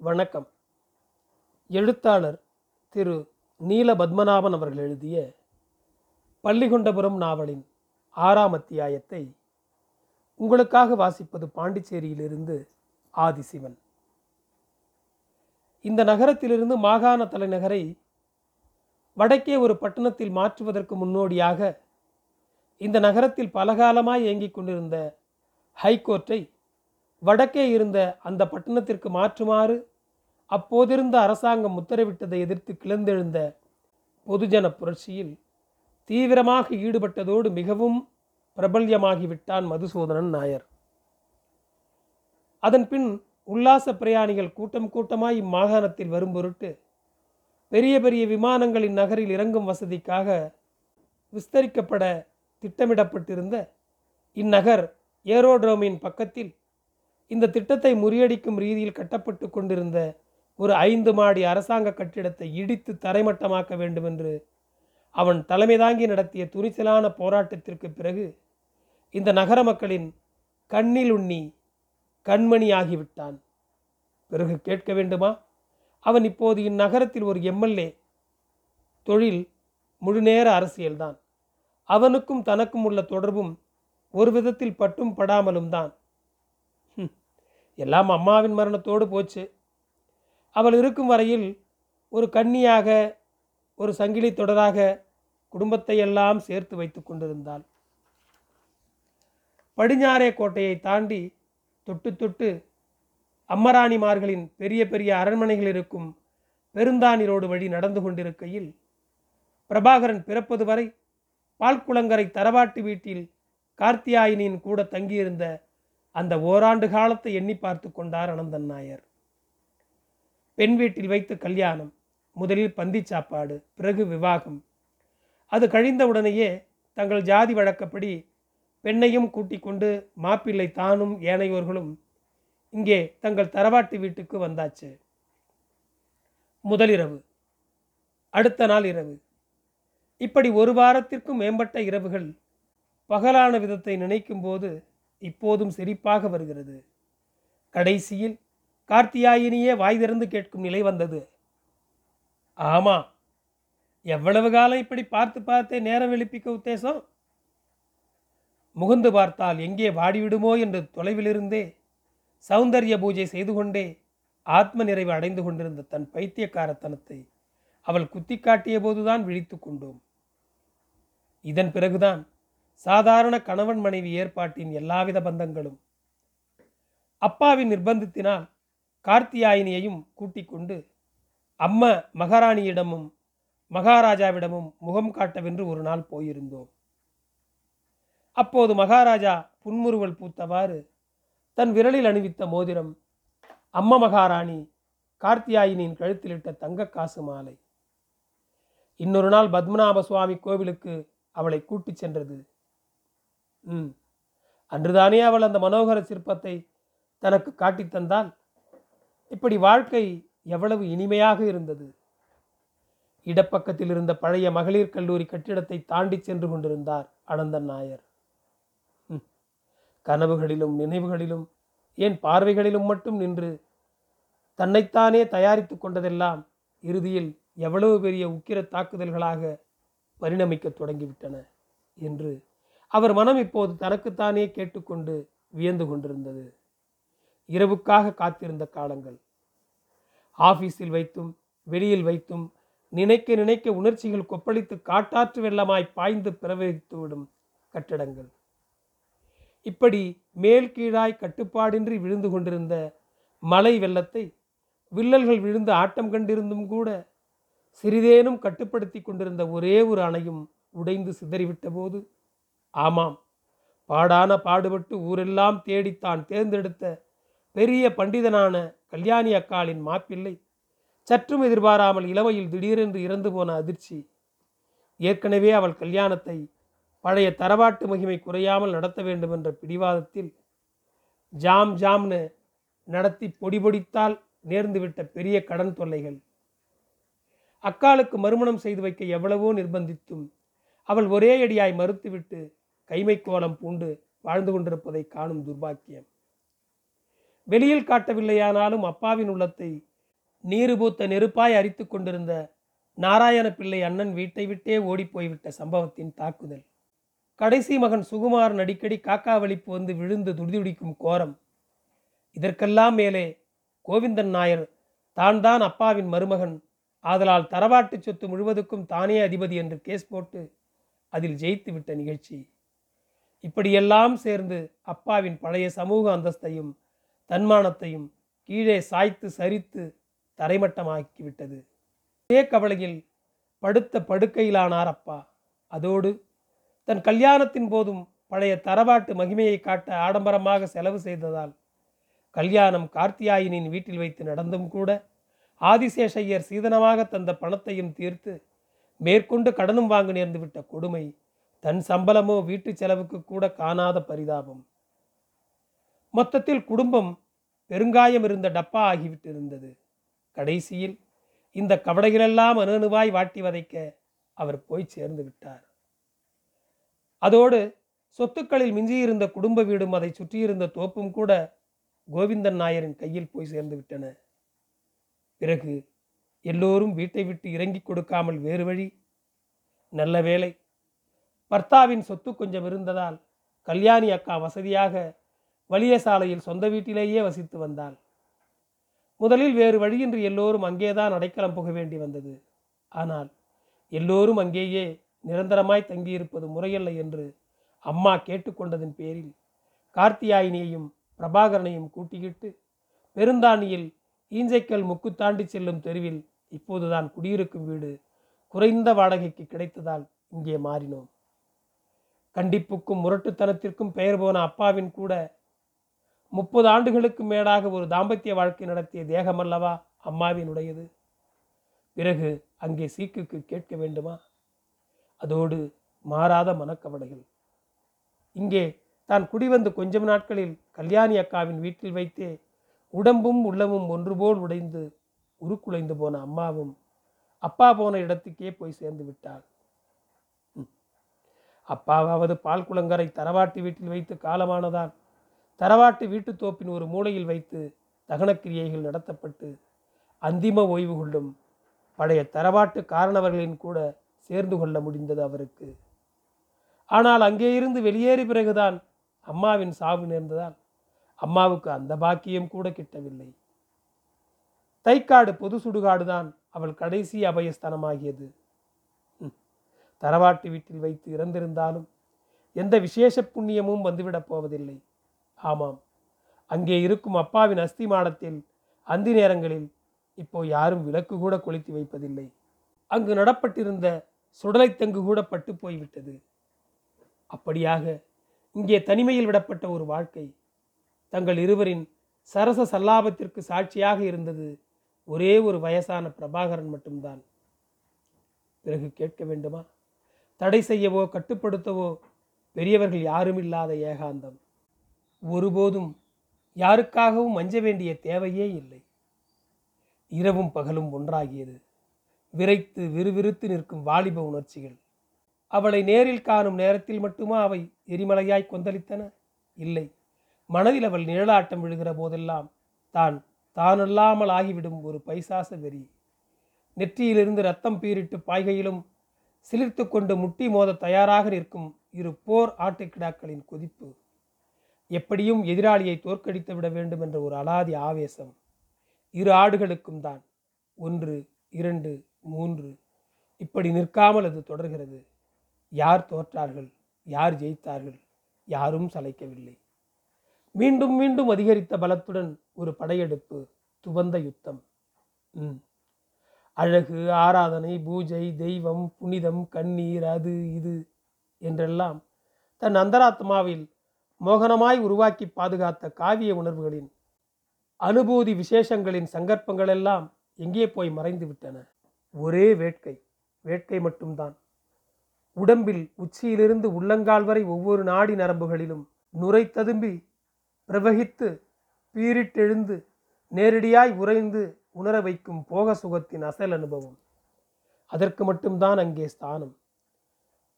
வணக்கம். எழுத்தாளர் திரு நீல பத்மநாபன் அவர்கள் எழுதிய பள்ளிகொண்டபுரம் நாவலின் ஆறாம் அத்தியாயத்தை உங்களுக்காக வாசிப்பது பாண்டிச்சேரியிலிருந்து ஆதிசிவன். இந்த நகரத்திலிருந்து மாகாண தலைநகரை வடக்கே ஒரு பட்டணத்தில் மாற்றுவதற்கு முன்னோடியாக இந்த நகரத்தில் பலகாலமாய் இயங்கிக் கொண்டிருந்த ஹைகோர்ட்டை வடக்கே இருந்த அந்த பட்டணத்திற்கு மாற்றுமாறு அப்போதிருந்த அரசாங்கம் உத்தரவிட்டதை எதிர்த்து கிளர்ந்தெழுந்த பொதுஜன புரட்சியில் தீவிரமாக ஈடுபட்டதோடு மிகவும் பிரபல்யமாகிவிட்டான் மதுசூதனன் நாயர். அதன் பின் உல்லாச பிரயாணிகள் கூட்டம் கூட்டமாய் இம்மாகாணத்தில் வரும் பொருட்டு பெரிய பெரிய விமானங்களின் நகரில் இறங்கும் வசதிக்காக விஸ்தரிக்கப்பட திட்டமிடப்பட்டிருந்த இந்நகர் ஏரோட்ரோமின் பக்கத்தில் இந்த திட்டத்தை முறியடிக்கும் ரீதியில் கட்டப்பட்டு கொண்டிருந்த ஒரு ஐந்து மாடி அரசாங்க கட்டிடத்தை இடித்து தரைமட்டமாக்க வேண்டுமென்று அவன் தலைமை தாங்கி நடத்திய துணிச்சலான போராட்டத்திற்கு பிறகு இந்த நகர மக்களின் கண்ணில் உண்ணி கண்மணி ஆகிவிட்டான் பிறகு கேட்க வேண்டுமா? அவன் இப்போது இந்நகரத்தில் ஒரு எம்எல்ஏ தொழில் முழுநேர அரசியல்தான். அவனுக்கும் தனக்கும் உள்ள தொடர்பும் ஒரு விதத்தில் பட்டும் படாமலும் தான். எல்லாம் அம்மாவின் மரணத்தோடு போச்சு. அவள் இருக்கும் வரையில் ஒரு கன்னியாக ஒரு சங்கிலி தொடராக குடும்பத்தை எல்லாம் சேர்த்து வைத்து கொண்டிருந்தாள். படிஞ்சாரே கோட்டையை தாண்டி தொட்டு தொட்டு அம்மராணிமார்களின் பெரிய பெரிய அரண்மனைகள் இருக்கும் பெருந்தானிரோடு வழி நடந்து கொண்டிருக்கையில் பிரபாகரன் பிறப்பது வரை பால்குளங்கரை தரவாட்டு வீட்டில் கார்த்தியாயினியின் கூட தங்கியிருந்த அந்த ஓராண்டு காலத்தை எண்ணி பார்த்து கொண்டார் அனந்தன் நாயர். பெண் வீட்டில் வைத்து கல்யாணம் முதலில் பந்தி சாப்பாடு பிறகு விவாகம். அது கழிந்தவுடனேயே தங்கள் ஜாதி வழக்கப்படி பெண்ணையும் கூட்டிக் கொண்டு மாப்பிள்ளை தானும் ஏனையோர்களும் இங்கே தங்கள் தரவாட்டு வீட்டுக்கு வந்தாச்சு. முதலிரவு அடுத்த நாள் இரவு. இப்படி ஒரு வாரத்திற்கும் மேம்பட்ட இரவுகள் பகலான விதத்தை நினைக்கும் போது இப்போதும் சிரிப்பாக வருகிறது. கடைசியில் கார்த்தியாயினியே வாய் திறந்து கேட்கும் நிலை வந்தது. ஆமா எவ்வளவு காலம் இப்படி பார்த்து பார்த்தே நேரம் எழுப்பிக்க உத்தேசம்? முகுந்து பார்த்தால் எங்கே வாடிவிடுமோ என்று தொலைவிலிருந்தே சௌந்தரிய பூஜை செய்து கொண்டே ஆத்ம நிறைவு அடைந்து கொண்டிருந்த தன் பைத்தியக்காரத்தனத்தை அவள் குத்தி காட்டிய போதுதான் விழித்து கொண்டோம். இதன் பிறகுதான் சாதாரண கணவன் மனைவி ஏற்பாட்டின் எல்லாவித பந்தங்களும். அப்பாவின் நிர்பந்தத்தினால் கார்த்தியாயினியையும் கூட்டிக் கொண்டு அம்ம மகாராணியிடமும் மகாராஜாவிடமும் முகம் காட்டவென்று ஒரு நாள் போயிருந்தோம். அப்போது மகாராஜா புன்முறுவல் பூத்தவாறு தன் விரலில் அணிவித்த மோதிரம் அம்ம மகாராணி கார்த்தியாயினியின் கழுத்திலிட்ட தங்க காசு மாலை. இன்னொரு நாள் பத்மநாப சுவாமி கோவிலுக்கு அவளை கூட்டிச் சென்றது. அன்றுதானே அவள் அந்த மனோகர சிற்பத்தை தனக்கு காட்டித் தந்தால் இப்படி வாழ்க்கை எவ்வளவு இனிமையாக இருந்தது. இடப்பக்கத்தில் இருந்த பழைய மகளிர் கல்லூரி கட்டிடத்தை தாண்டி சென்று கொண்டிருந்தார் அனந்தன் நாயர். ம். கனவுகளிலும் நினைவுகளிலும் ஏன் பார்வைகளிலும் மட்டும் நின்று தன்னைத்தானே தயாரித்து கொண்டதெல்லாம் இறுதியில் எவ்வளவு பெரிய உக்கிர தாக்குதல்களாக பரிணமிக்க தொடங்கிவிட்டன என்று அவர் மனம் இப்போது தனக்குத்தானே கேட்டுக்கொண்டு வியந்து கொண்டிருந்தது. இரவுக்காக காத்திருந்த காலங்கள். ஆபீஸில் வைத்தும் வெளியில் வைத்தும் நினைக்க நினைக்க உணர்ச்சிகள் கொப்பளித்து காட்டாற்று வெள்ளமாய் பாய்ந்து பிரவகித்துவிடும் கட்டடங்கள். இப்படி மேல் கீழாய் கட்டுப்பாடின்றி விழுந்து கொண்டிருந்த மலை வெள்ளத்தை வில்லல்கள் விழுந்து ஆட்டம் கண்டிருந்தும் கூட சிறிதேனும் கட்டுப்படுத்தி கொண்டிருந்த ஒரே ஒரு அணையும் உடைந்து சிதறிவிட்ட போது ஆமாம். பாடான பாடுபட்டு ஊரெல்லாம் தேடித்தான் தேர்ந்தெடுத்த பெரிய பண்டிதனான கல்யாணி அக்காளின் மாப்பிள்ளை சற்றும் எதிர்பாராமல் இளமையில் திடீரென்று இறந்து போன அதிர்ச்சி. ஏற்கனவே அவள் கல்யாணத்தை பழைய தரவாட்டு மகிமை குறையாமல் நடத்த வேண்டும் என்ற பிடிவாதத்தில் ஜாம் ஜாம்னு நடத்தி பொடி பொடித்தால் நேர்ந்துவிட்ட பெரிய கடன் தொல்லைகள். அக்காளுக்கு மறுமணம் செய்து வைக்க எவ்வளவோ நிர்பந்தித்தும் அவள் ஒரே அடியாய் மறுத்துவிட்டு கைமை கோலம் பூண்டு வாழ்ந்து கொண்டிருப்பதை காணும் துர்பாக்கியம். வெளியில் காட்டவில்லையானாலும் அப்பாவின் உள்ளத்தை நீரு பூத்த நெருப்பாய் அரித்து கொண்டிருந்த நாராயண பிள்ளை அண்ணன் வீட்டை விட்டே ஓடிப்போய்விட்ட சம்பவத்தின் தாக்குதல். கடைசி மகன் சுகுமாரன் அடிக்கடி காக்கா வலிப்பு வந்து விழுந்து துடிதுடிக்கும் கோரம். இதற்கெல்லாம் மேலே கோவிந்தன் நாயர் தான் தான் அப்பாவின் மருமகன். ஆதலால் தரவாட்டு சொத்து முழுவதுக்கும் தானே அதிபதி என்று கேஸ் போட்டு அதில் ஜெயித்து விட்ட நிகழ்ச்சி. இப்படியெல்லாம் சேர்ந்து அப்பாவின் பழைய சமூக அந்தஸ்தையும் தன்மானத்தையும் கீழே சாய்த்து சரித்து தரைமட்டமாக்கிவிட்டது. இதே கவலையில் படுத்த படுக்கையிலானார் அப்பா. அதோடு தன் கல்யாணத்தின் போதும் பழைய தரவாட்டு மகிமையை காட்ட ஆடம்பரமாக செலவு செய்ததால் கல்யாணம் கார்த்தியாயினின் வீட்டில் வைத்து நடந்தும் கூட ஆதிசேஷையர் சீதனமாக தந்த பணத்தையும் தீர்த்து மேற்கொண்டு கடனும் வாங்க நேர்ந்துவிட்ட கொடுமை தன் சம்பளமோ வீட்டு செலவுக்கு கூட காணாத பரிதாபம். மொத்தத்தில் குடும்பம் பெருங்காயம் இருந்த டப்பா ஆகிவிட்டிருந்தது. கடைசியில் இந்த கவடைகளெல்லாம் அணுவாய் வாட்டி வதைக்க அவர் போய் சேர்ந்து விட்டார். அதோடு சொத்துக்களில் மிஞ்சியிருந்த குடும்ப வீடும் அதை சுற்றியிருந்த தோப்பும் கூட கோவிந்தன் நாயரின் கையில் போய் சேர்ந்து விட்டன. பிறகு எல்லோரும் வீட்டை விட்டு இறங்கி கொடுக்காமல் வேறு வழி நல்ல வேலை பர்த்தாவின் சொத்து கொஞ்சம் இருந்ததால் கல்யாணி அக்கா வசதியாக வலிய சாலையில் சொந்த வீட்டிலேயே வசித்து வந்தாள். முதலில் வேறு வழியின்றி எல்லோரும் அங்கேதான் அடைக்கலம் புக வேண்டி வந்தது. ஆனால் எல்லோரும் அங்கேயே நிரந்தரமாய் தங்கியிருப்பது முறையல்ல என்று அம்மா கேட்டுக்கொண்டதன் பேரில் கார்த்தியாயினியையும் பிரபாகரனையும் கூட்டிக்கிட்டு பெருந்தானியில் ஈஞ்சைக்கல் முக்கு தாண்டி செல்லும் தெருவில் இப்போதுதான் குடியிருக்கும் வீடு குறைந்த வாடகைக்கு கிடைத்ததால் இங்கே மாறினோம். கண்டிப்புக்கும் முரட்டுத்தனத்திற்கும் பெயர் போன அப்பாவின் கூட முப்பது ஆண்டுகளுக்கு மேலாக ஒரு தாம்பத்திய வாழ்க்கை நடத்திய தேகமல்லவா அம்மாவினுடையது. பிறகு அங்கே சீக்குக்கு கேட்க வேண்டுமா? அதோடு மாறாத மனக்கவலைகள். இங்கே தான் குடிவந்து கொஞ்சம் நாட்களில் கல்யாணி அக்காவின் வீட்டில் வைத்தே உடம்பும் உள்ளமும் ஒன்றுபோல் உடைந்து உருக்குலைந்து போன அம்மாவும் அப்பா போன இடத்துக்கே போய் சேர்ந்து விட்டாள். அப்பாவாவது பால் குளங்கரை தரவாட்டு வீட்டில் வைத்து காலமானதால் தரவாட்டு வீட்டுத் தோப்பின் ஒரு மூலையில் வைத்து தகனக்கிரியைகள் நடத்தப்பட்டு அந்திம ஓய்வு கொள்ளும் பழைய தரவாட்டு காரணவர்களின் கூட சேர்ந்து கொள்ள முடிந்தது அவருக்கு. ஆனால் அங்கே இருந்து வெளியேறிய பிறகுதான் அம்மாவின் சாவு நேர்ந்ததால் அம்மாவுக்கு அந்த பாக்கியம் கூட கிட்டவில்லை. தைக்காடு பொது சுடுகாடுதான் அவள் கடைசி அபயஸ்தனமாகியது. தரவாட்டு வீட்டில் வைத்து இறந்திருந்தாலும் எந்த விசேஷ புண்ணியமும் வந்துவிடப் போவதில்லை. ஆமாம் அங்கே இருக்கும் அப்பாவின் அஸ்தி மாடத்தில் அந்தி நேரங்களில் இப்போ யாரும் விளக்கு கூட கொளுத்தி வைப்பதில்லை. அங்கு நடப்பட்டிருந்த சுடலைத்தங்கு கூட பட்டு போய்விட்டது. அப்படியாக இங்கே தனிமையில் விடப்பட்ட ஒரு வாழ்க்கை தங்கள் இருவரின் சரச சல்லாபத்திற்கு சாட்சியாக இருந்தது ஒரே ஒரு வயசான பிரபாகரன் மட்டும்தான். பிறகு கேட்க வேண்டுமா? தடை செய்யவோ கட்டுப்படுத்தவோ பெரியவர்கள் யாரும் இல்லாத ஏகாந்தம். ஒருபோதும் யாருக்காகவும் அஞ்ச வேண்டிய தேவையே இல்லை. இரவும் பகலும் ஒன்றாகியது. விரைத்து விறுவிறுத்து நிற்கும் வாலிப உணர்ச்சிகள். அவளை நேரில் காணும் நேரத்தில் மட்டுமா அவை எரிமலையாய் கொந்தளித்தன? இல்லை. மனதில் அவள் நிழலாட்டம் விழுகிற போதெல்லாம் தான் தானல்லாமல் ஆகிவிடும் ஒரு பைசாச வெறி. நெற்றியிலிருந்து ரத்தம் பீரிட்டு பாய்கையிலும் சிலிர்த்து கொண்டு முட்டி மோத தயாராக நிற்கும் இரு போர் ஆட்டுக்கிடாக்களின் கொதிப்பு. எப்படியும் எதிராளியை தோற்கடித்து விட வேண்டும் என்ற ஒரு அலாதி ஆவேசம் இரு ஆடுகளுக்கும் தான். ஒன்று இரண்டு மூன்று. இப்படி நிற்காமல் அது தொடர்கிறது. யார் தோற்றார்கள்? யார் ஜெயித்தார்கள்? யாரும் சளைக்கவில்லை. மீண்டும் மீண்டும் அதிகரித்த பலத்துடன் ஒரு படையெடுப்பு துவந்த யுத்தம். ம். அழகு ஆராதனை பூஜை தெய்வம் புனிதம் கண்ணீர் அது இது என்றெல்லாம் தன் அந்தராத்மாவில் மோகனமாய் உருவாக்கி பாதுகாத்த காவிய உணர்வுகளின் அனுபூதி விசேஷங்களின் சங்கற்பங்களெல்லாம் எங்கே போய் மறைந்து விட்டன ஒரே வேட்கை வேட்கை மட்டும்தான். உடம்பில் உச்சியிலிருந்து உள்ளங்கால் வரை ஒவ்வொரு நாடி நரம்புகளிலும் நுரை ததும்பி பிரவகித்து பீரிட்டெழுந்து நேரடியாய் உறைந்து உணர வைக்கும் போக சுகத்தின் அசல் அனுபவம். அதற்கு மட்டும்தான் அங்கே ஸ்தானம்.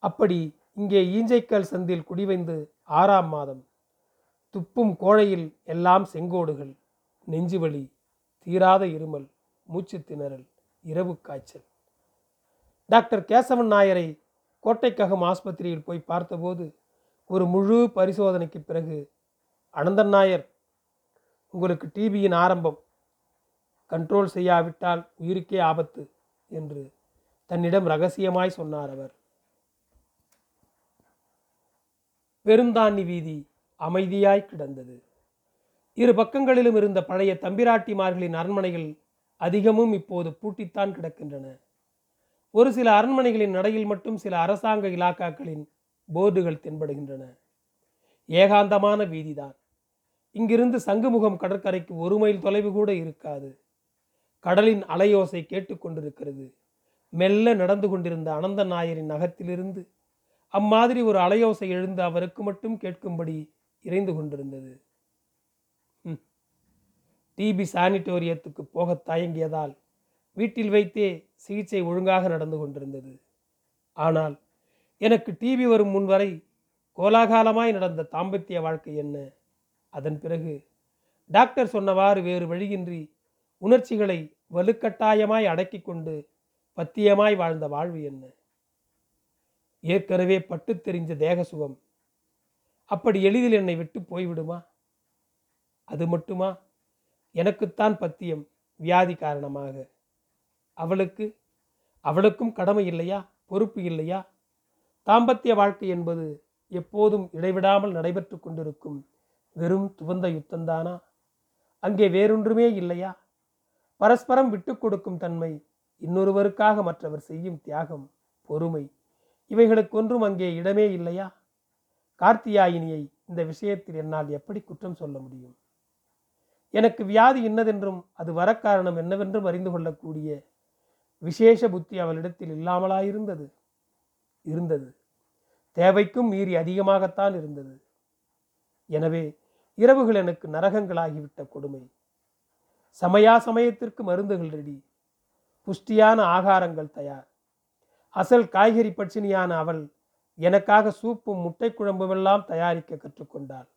அப்படி இங்கே ஈஞ்சைக்கல் சந்தில் குடிவைந்து ஆறாம் மாதம் துப்பும் கோழையில் எல்லாம் செங்கோடுகள் நெஞ்சுவலி தீராத இருமல் மூச்சு திணறல் இரவு காய்ச்சல். டாக்டர் கேசவன் நாயரை கோட்டைக்ககம் ஆஸ்பத்திரியில் போய் பார்த்தபோது ஒரு முழு பரிசோதனைக்கு பிறகு அனந்தன் நாயர் உங்களுக்கு டிபியின் ஆரம்பம். கண்ட்ரோல் செய்யாவிட்டால் உயிருக்கே ஆபத்து என்று தன்னிடம் ரகசியமாய் சொன்னார் அவர். பெருந்தாண்டி வீதி அமைதியாய் கிடந்தது. இரு பக்கங்களிலும் இருந்த பழைய தம்பிராட்டிமார்களின் அரண்மனைகள் அதிகமும் இப்போது பூட்டித்தான் கிடக்கின்றன. ஒரு சில அரண்மனைகளின் நடையில் மட்டும் சில அரசாங்க இலாக்காக்களின் போர்டுகள் தென்படுகின்றன. ஏகாந்தமான வீதிதான். இங்கிருந்து சங்குமுகம் கடற்கரைக்கு ஒரு மைல் தொலைவு கூட இருக்காது. கடலின் அலையோசை கேட்டுக்கொண்டிருக்கிறது. மெல்ல நடந்து கொண்டிருந்த அனந்த நாயரின் நகத்திலிருந்து அம்மாதிரி ஒரு அலையோசை எழுந்து அவருக்கு மட்டும் கேட்கும்படி இறைந்து கொண்டிருந்தது. டிபி சானிட்டோரியத்துக்கு போக தயங்கியதால் வீட்டில் வைத்தே சிகிச்சை ஒழுங்காக நடந்து கொண்டிருந்தது. ஆனால் எனக்கு டிபி வரும் முன் வரை கோலாகாலமாய் நடந்த தாம்பத்திய வாழ்க்கை என்ன? அதன் பிறகு டாக்டர் சொன்னவாறு வேறு வழியின்றி உணர்ச்சிகளை வலுக்கட்டாயமாய் அடக்கி கொண்டு பத்தியமாய் வாழ்ந்த வாழ்வு என்ன? ஏற்கனவே பட்டு தெரிஞ்ச தேக சுகம் அப்படி எளிதில் என்னை விட்டு போய்விடுமா? அது மட்டுமா? எனக்குத்தான் பத்தியம் வியாதி காரணமாக. அவளுக்கு? அவளுக்கும் கடமை இல்லையா? பொறுப்பு இல்லையா? தாம்பத்திய வாழ்க்கை என்பது எப்போதும் இடைவிடாமல் நடைபெற்று கொண்டிருக்கும் வெறும் துவந்த யுத்தந்தானா அங்கே வேறொன்றுமே இல்லையா? பரஸ்பரம் விட்டு கொடுக்கும் தன்மை இன்னொருவருக்காக மற்றவர் செய்யும் தியாகம் பொறுமை. இவைகளுக்கொன்றும் அங்கே இடமே இல்லையா? கார்த்தியாயினியை இந்த விஷயத்தில் என்னால் எப்படி குற்றம் சொல்ல முடியும்? எனக்கு வியாதி இன்னதென்றும் அது வர காரணம் என்னவென்றும் அறிந்து கொள்ளக்கூடிய விசேஷ புத்தி அவளிடத்தில் இல்லாமலாயிருந்தது. இருந்தது. தேவைக்கும் மீறி அதிகமாகத்தான் இருந்தது. எனவே இரவுகள் எனக்கு நரகங்களாகிவிட்ட கொடுமை. சமயா சமயத்திற்கு மருந்துகள் ரெடி. புஷ்டியான ஆகாரங்கள் தயார். அசல் காய்கறி பட்சினியான அவள் எனக்காக சூப்பும் முட்டை குழம்புமெல்லாம் தயாரிக்க கற்றுக்கொண்டாள்.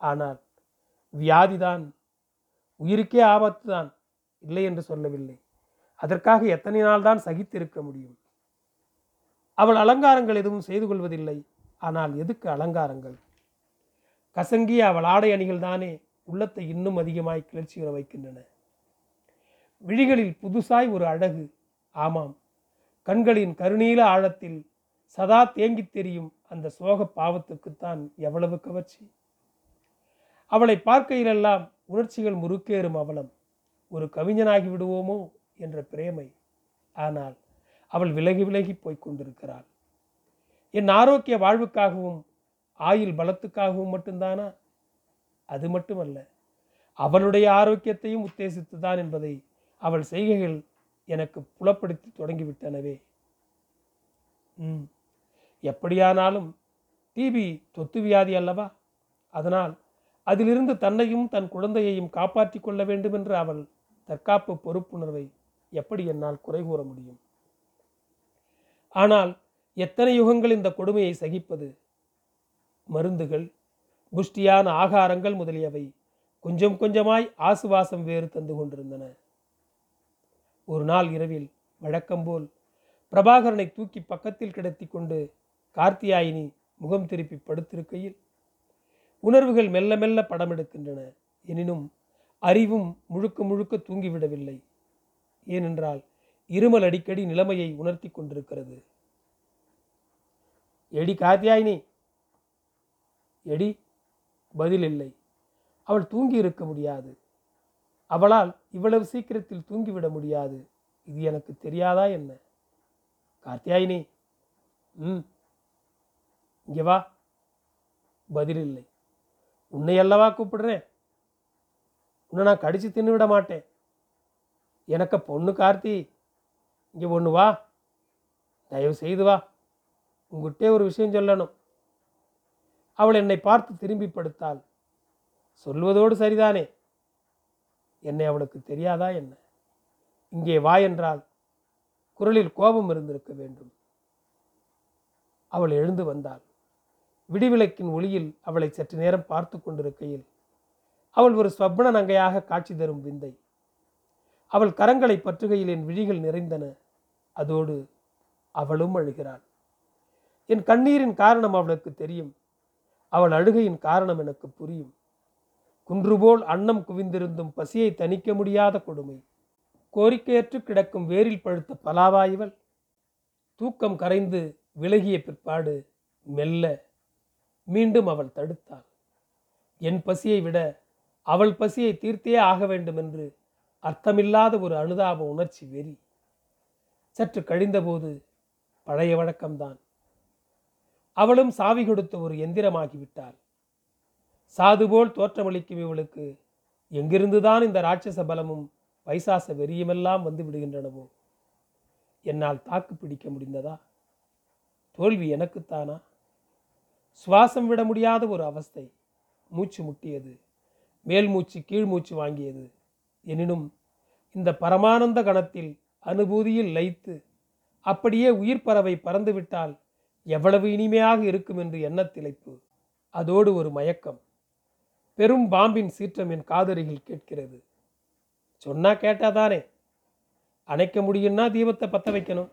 ஆனால் வியாதிதான். உயிருக்கே ஆபத்து தான் இல்லை என்று சொல்லவில்லை. அதற்காக எத்தனை நாள் தான் சகித்திருக்க முடியும்? அவள் அலங்காரங்கள் எதுவும் செய்து கொள்வதில்லை. ஆனால் எதுக்கு அலங்காரங்கள்? கசங்கிய அவள் ஆடை அணிகள் தானே உள்ளத்தை இன்னும் அதிகமாய் கிளர்ச்சியுற வைக்கின்றன. விழிகளில் புதுசாய் ஒரு அழகு. ஆமாம் கண்களின் கருநீல ஆழத்தில் சதா தேங்கித் தெரியும் அந்த சோக பாவத்துக்குத்தான் எவ்வளவு கவர்ச்சி. அவளை பார்க்கையிலெல்லாம் உணர்ச்சிகள் முறுக்கேறும் அவலம். ஒரு கவிஞனாகி விடுவோமோ என்ற பிரேமை. ஆனால் அவள் விலகி விலகி போய்க் கொண்டிருக்கிறாள். என் ஆரோக்கிய வாழ்வுக்காகவும் ஆயுள் பலத்துக்காகவும் மட்டும்தானா? அது மட்டுமல்ல அவளுடைய ஆரோக்கியத்தையும் உத்தேசித்துதான் என்பதை அவள் செய்கைகள் எனக்கு புலப்படுத்தி தொடங்கிவிட்டனவே. ம். எப்படியானாலும் டிபி தொத்து வியாதி அல்லவா? அதனால் அதிலிருந்து தன்னையும் தன் குழந்தையையும் காப்பாற்றி கொள்ள வேண்டும் என்று அவள் தற்காப்பு பொறுப்புணர்வை எப்படி என்னால் குறை கூற முடியும்? ஆனால் எத்தனை யுகங்கள் இந்த கொடுமையை சகிப்பது? மருந்துகள் புஷ்டியான ஆகாரங்கள் முதலியவை கொஞ்சம் கொஞ்சமாய் ஆசுவாசம் வேறு தந்து கொண்டிருந்தன. ஒரு நாள் இரவில் வழக்கம்போல் பிரபாகரனை தூக்கி பக்கத்தில் கிடத்தி கொண்டு கார்த்தியாயினி முகம் திருப்பி படுத்திருக்கையில் உணர்வுகள் மெல்ல மெல்ல படமெடுக்கின்றன. எனினும் அறிவும் முழுக்க முழுக்க தூங்கிவிடவில்லை. ஏனென்றால் இருமல் அடிக்கடி நிலைமையை உணர்த்தி கொண்டிருக்கிறது. எடி காத்தியாயினி எடி. பதில் இல்லை அவள் தூங்கி இருக்க முடியாது. அவளால் இவ்வளவு சீக்கிரத்தில் தூங்கிவிட முடியாது. இது எனக்கு தெரியாதா என்ன? கார்த்தியாயினி ம். இங்கே வா. பதில் இல்லை உன்னை அல்லவா கூப்பிடுறேன்? உன்னை நான் கடிச்சு தின்னு விட மாட்டேன். எனக்கு பொண்ணு கார்த்தி. இங்கே ஒன்று வா. தயவு செய்து வா. உங்ககிட்டே ஒரு விஷயம் சொல்லணும். அவள் என்னை பார்த்து திரும்பி படுத்தாள். சொல்வதோடு சரிதானே? என்னை அவளுக்கு தெரியாதா என்ன? இங்கே வா என்றால் குரலில் கோபம் இருந்திருக்க வேண்டும். அவள் எழுந்து வந்தாள். விடிவிளக்கின் ஒளியில் அவளை சற்று நேரம் பார்த்து கொண்டிருக்கையில் அவள் ஒரு ஸ்வப்ன நங்கையாக காட்சி தரும் விந்தை. அவள் கரங்களை பற்றுகையில் என் விழிகள் நிறைந்தன. அதோடு அவளும் அழுகிறாள். என் கண்ணீரின் காரணம் அவளுக்கு தெரியும். அவள் அழுகையின் காரணம் எனக்கு புரியும். குன்றுபோல் அன்னம் குவிந்திருந்தும் பசியை தணிக்க முடியாத கொடுமை. கோரிக்கையற்று கிடக்கும் வேரில் பழுத்த பலாவாய்வள் தூக்கம் கரைந்து விலகிய பிற்பாடு மெல்ல மீண்டும் அவள் தடுத்தாள். என் பசியை விட அவள் பசியை தீர்த்தே ஆக வேண்டும் என்று அர்த்தமில்லாத ஒரு அனுதாப உணர்ச்சி வெறி. சற்று கழிந்தபோது பழைய வழக்கம்தான். அவளும் சாவி கொடுத்த ஒரு எந்திரமாகிவிட்டாள். சாதுபோல் தோற்றமளிக்கும் இவளுக்கு எங்கிருந்துதான் இந்த ராட்சச பலமும் பைசாச வெறியுமெல்லாம் வந்து விடுகின்றனவோ? என்னால் தாக்கு பிடிக்க முடிந்ததா? தோல்வி எனக்குத்தானா? சுவாசம் விட முடியாத ஒரு அவஸ்தை மூச்சு முட்டியது மேல் மூச்சு கீழ் மூச்சு வாங்கியது. எனினும் இந்த பரமானந்த கணத்தில் அனுபூதியில் லைத்து அப்படியே உயிர் பறவை பறந்துவிட்டால் எவ்வளவு இனிமையாக இருக்கும் என்று எண்ணத்திளைப்பு அதோடு ஒரு மயக்கம். பெரும் பாம்பின் சீற்றம் என் காதருகில் கேட்கிறது. சொன்னா கேட்டாதானே? அணைக்க முடியும்னா தீபத்தை பற்ற வைக்கணும்.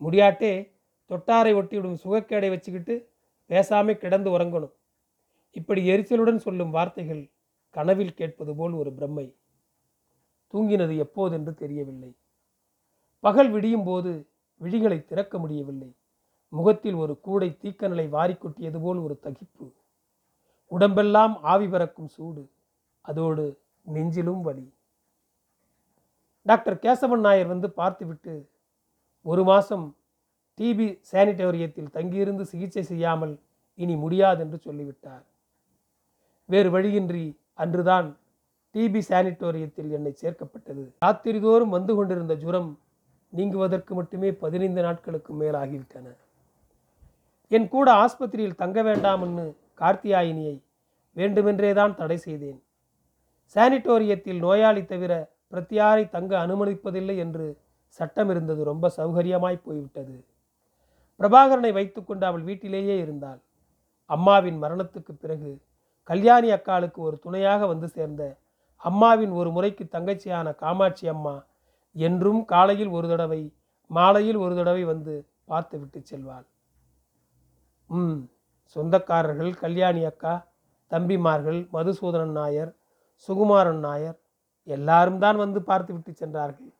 முடியாட்டே தொட்டாரை ஒட்டிவிடும் சுகக்கேடை வச்சுக்கிட்டு பேசாம கிடந்து உறங்கணும். இப்படி எரிச்சலுடன் சொல்லும் வார்த்தைகள் கனவில் கேட்பது போல் ஒரு பிரம்மை. தூங்கினது எப்போதென்று தெரியவில்லை. பகல் விடியும் போது விழிகளை திறக்க முடியவில்லை. முகத்தில் ஒரு கூடை தீக்கநலை வாரி கொட்டியது போல் ஒரு தகிப்பு. உடம்பெல்லாம் ஆவி பறக்கும் சூடு. அதோடு நெஞ்சிலும் வலி. டாக்டர் கேசவன் நாயர் வந்து பார்த்துவிட்டு ஒரு மாதம் டிபி சானிட்டோரியத்தில் தங்கியிருந்து சிகிச்சை செய்யாமல் இனி முடியாது என்று சொல்லிவிட்டார். வேறு வழியின்றி அன்றுதான் டிபி சானிட்டோரியத்தில் என்னை சேர்க்கப்பட்டது. ராத்திரிதோறும் வந்து கொண்டிருந்த ஜுரம் நீங்குவதற்கு மட்டுமே பதினைந்து நாட்களுக்கு மேலாகிவிட்டன. என் கூட ஆஸ்பத்திரியில் தங்க வேண்டாம்னு கார்த்தியாயினியை வேண்டுமென்றே தான் தடை செய்தேன். சானிட்டோரியத்தில் நோயாளி தவிர பிரத்தியாரை தங்க அனுமதிப்பதில்லை என்று சட்டம் இருந்தது ரொம்ப சௌகரியமாய் போய்விட்டது. பிரபாகரனை வைத்துக்கொண்டு அவள் வீட்டிலேயே இருந்தாள். அம்மாவின் மரணத்துக்கு பிறகு கல்யாணி அக்காளுக்கு ஒரு துணையாக வந்து சேர்ந்த அம்மாவின் ஒரு முறைக்கு தங்கச்சியான காமாட்சி அம்மா என்றும் காலையில் ஒரு தடவை மாலையில் ஒரு தடவை வந்து பார்த்து விட்டு செல்வாள். ம். சொந்தக்காரர்கள் கல்யாணி அக்கா தம்பிமார்கள் மதுசூதனன் நாயர் சுகுமாரன் நாயர் எல்லாரும் தான் வந்து பார்த்து விட்டு சென்றார்கள்.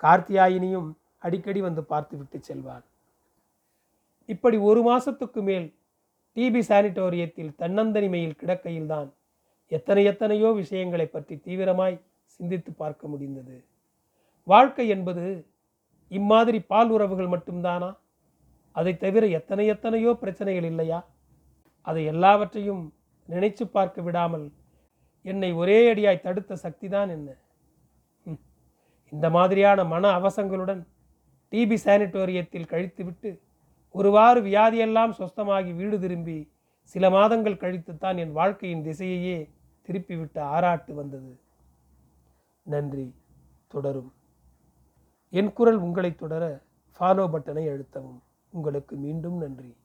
கார்த்தியாயினியும் அடிக்கடி வந்து பார்த்து விட்டு செல்வாள். இப்படி ஒரு மாசத்துக்கு மேல் டிபி சானிட்டோரியத்தில் தன்னந்தனிமையில் கிடக்கையில்தான் எத்தனை எத்தனையோ விஷயங்களை பற்றி தீவிரமாய் சிந்தித்து பார்க்க முடிந்தது. வாழ்க்கை என்பது இம்மாதிரி பால் உறவுகள் மட்டும்தானா? அதை தவிர எத்தனை எத்தனையோ பிரச்சனைகள் இல்லையா? அதை எல்லாவற்றையும் நினைச்சு பார்க்க விடாமல் என்னை ஒரே அடியாய் தடுத்த சக்தி தான் என்ன இந்த மாதிரியான மன அவசங்களுடன் டிபி சானிட்டோரியத்தில் கழித்துவிட்டு ஒருவாறு வியாதியெல்லாம் சொஸ்தமாகி வீடு திரும்பி சில மாதங்கள் கழித்துத்தான் என் வாழ்க்கையின் திசையையே திருப்பிவிட்ட ஆராட்டு வந்தது. நன்றி. தொடரும். என் குரல் உங்களை தொடர ஃபாலோ பட்டனை அழுத்தவும். உங்களுக்கு மீண்டும் நன்றி.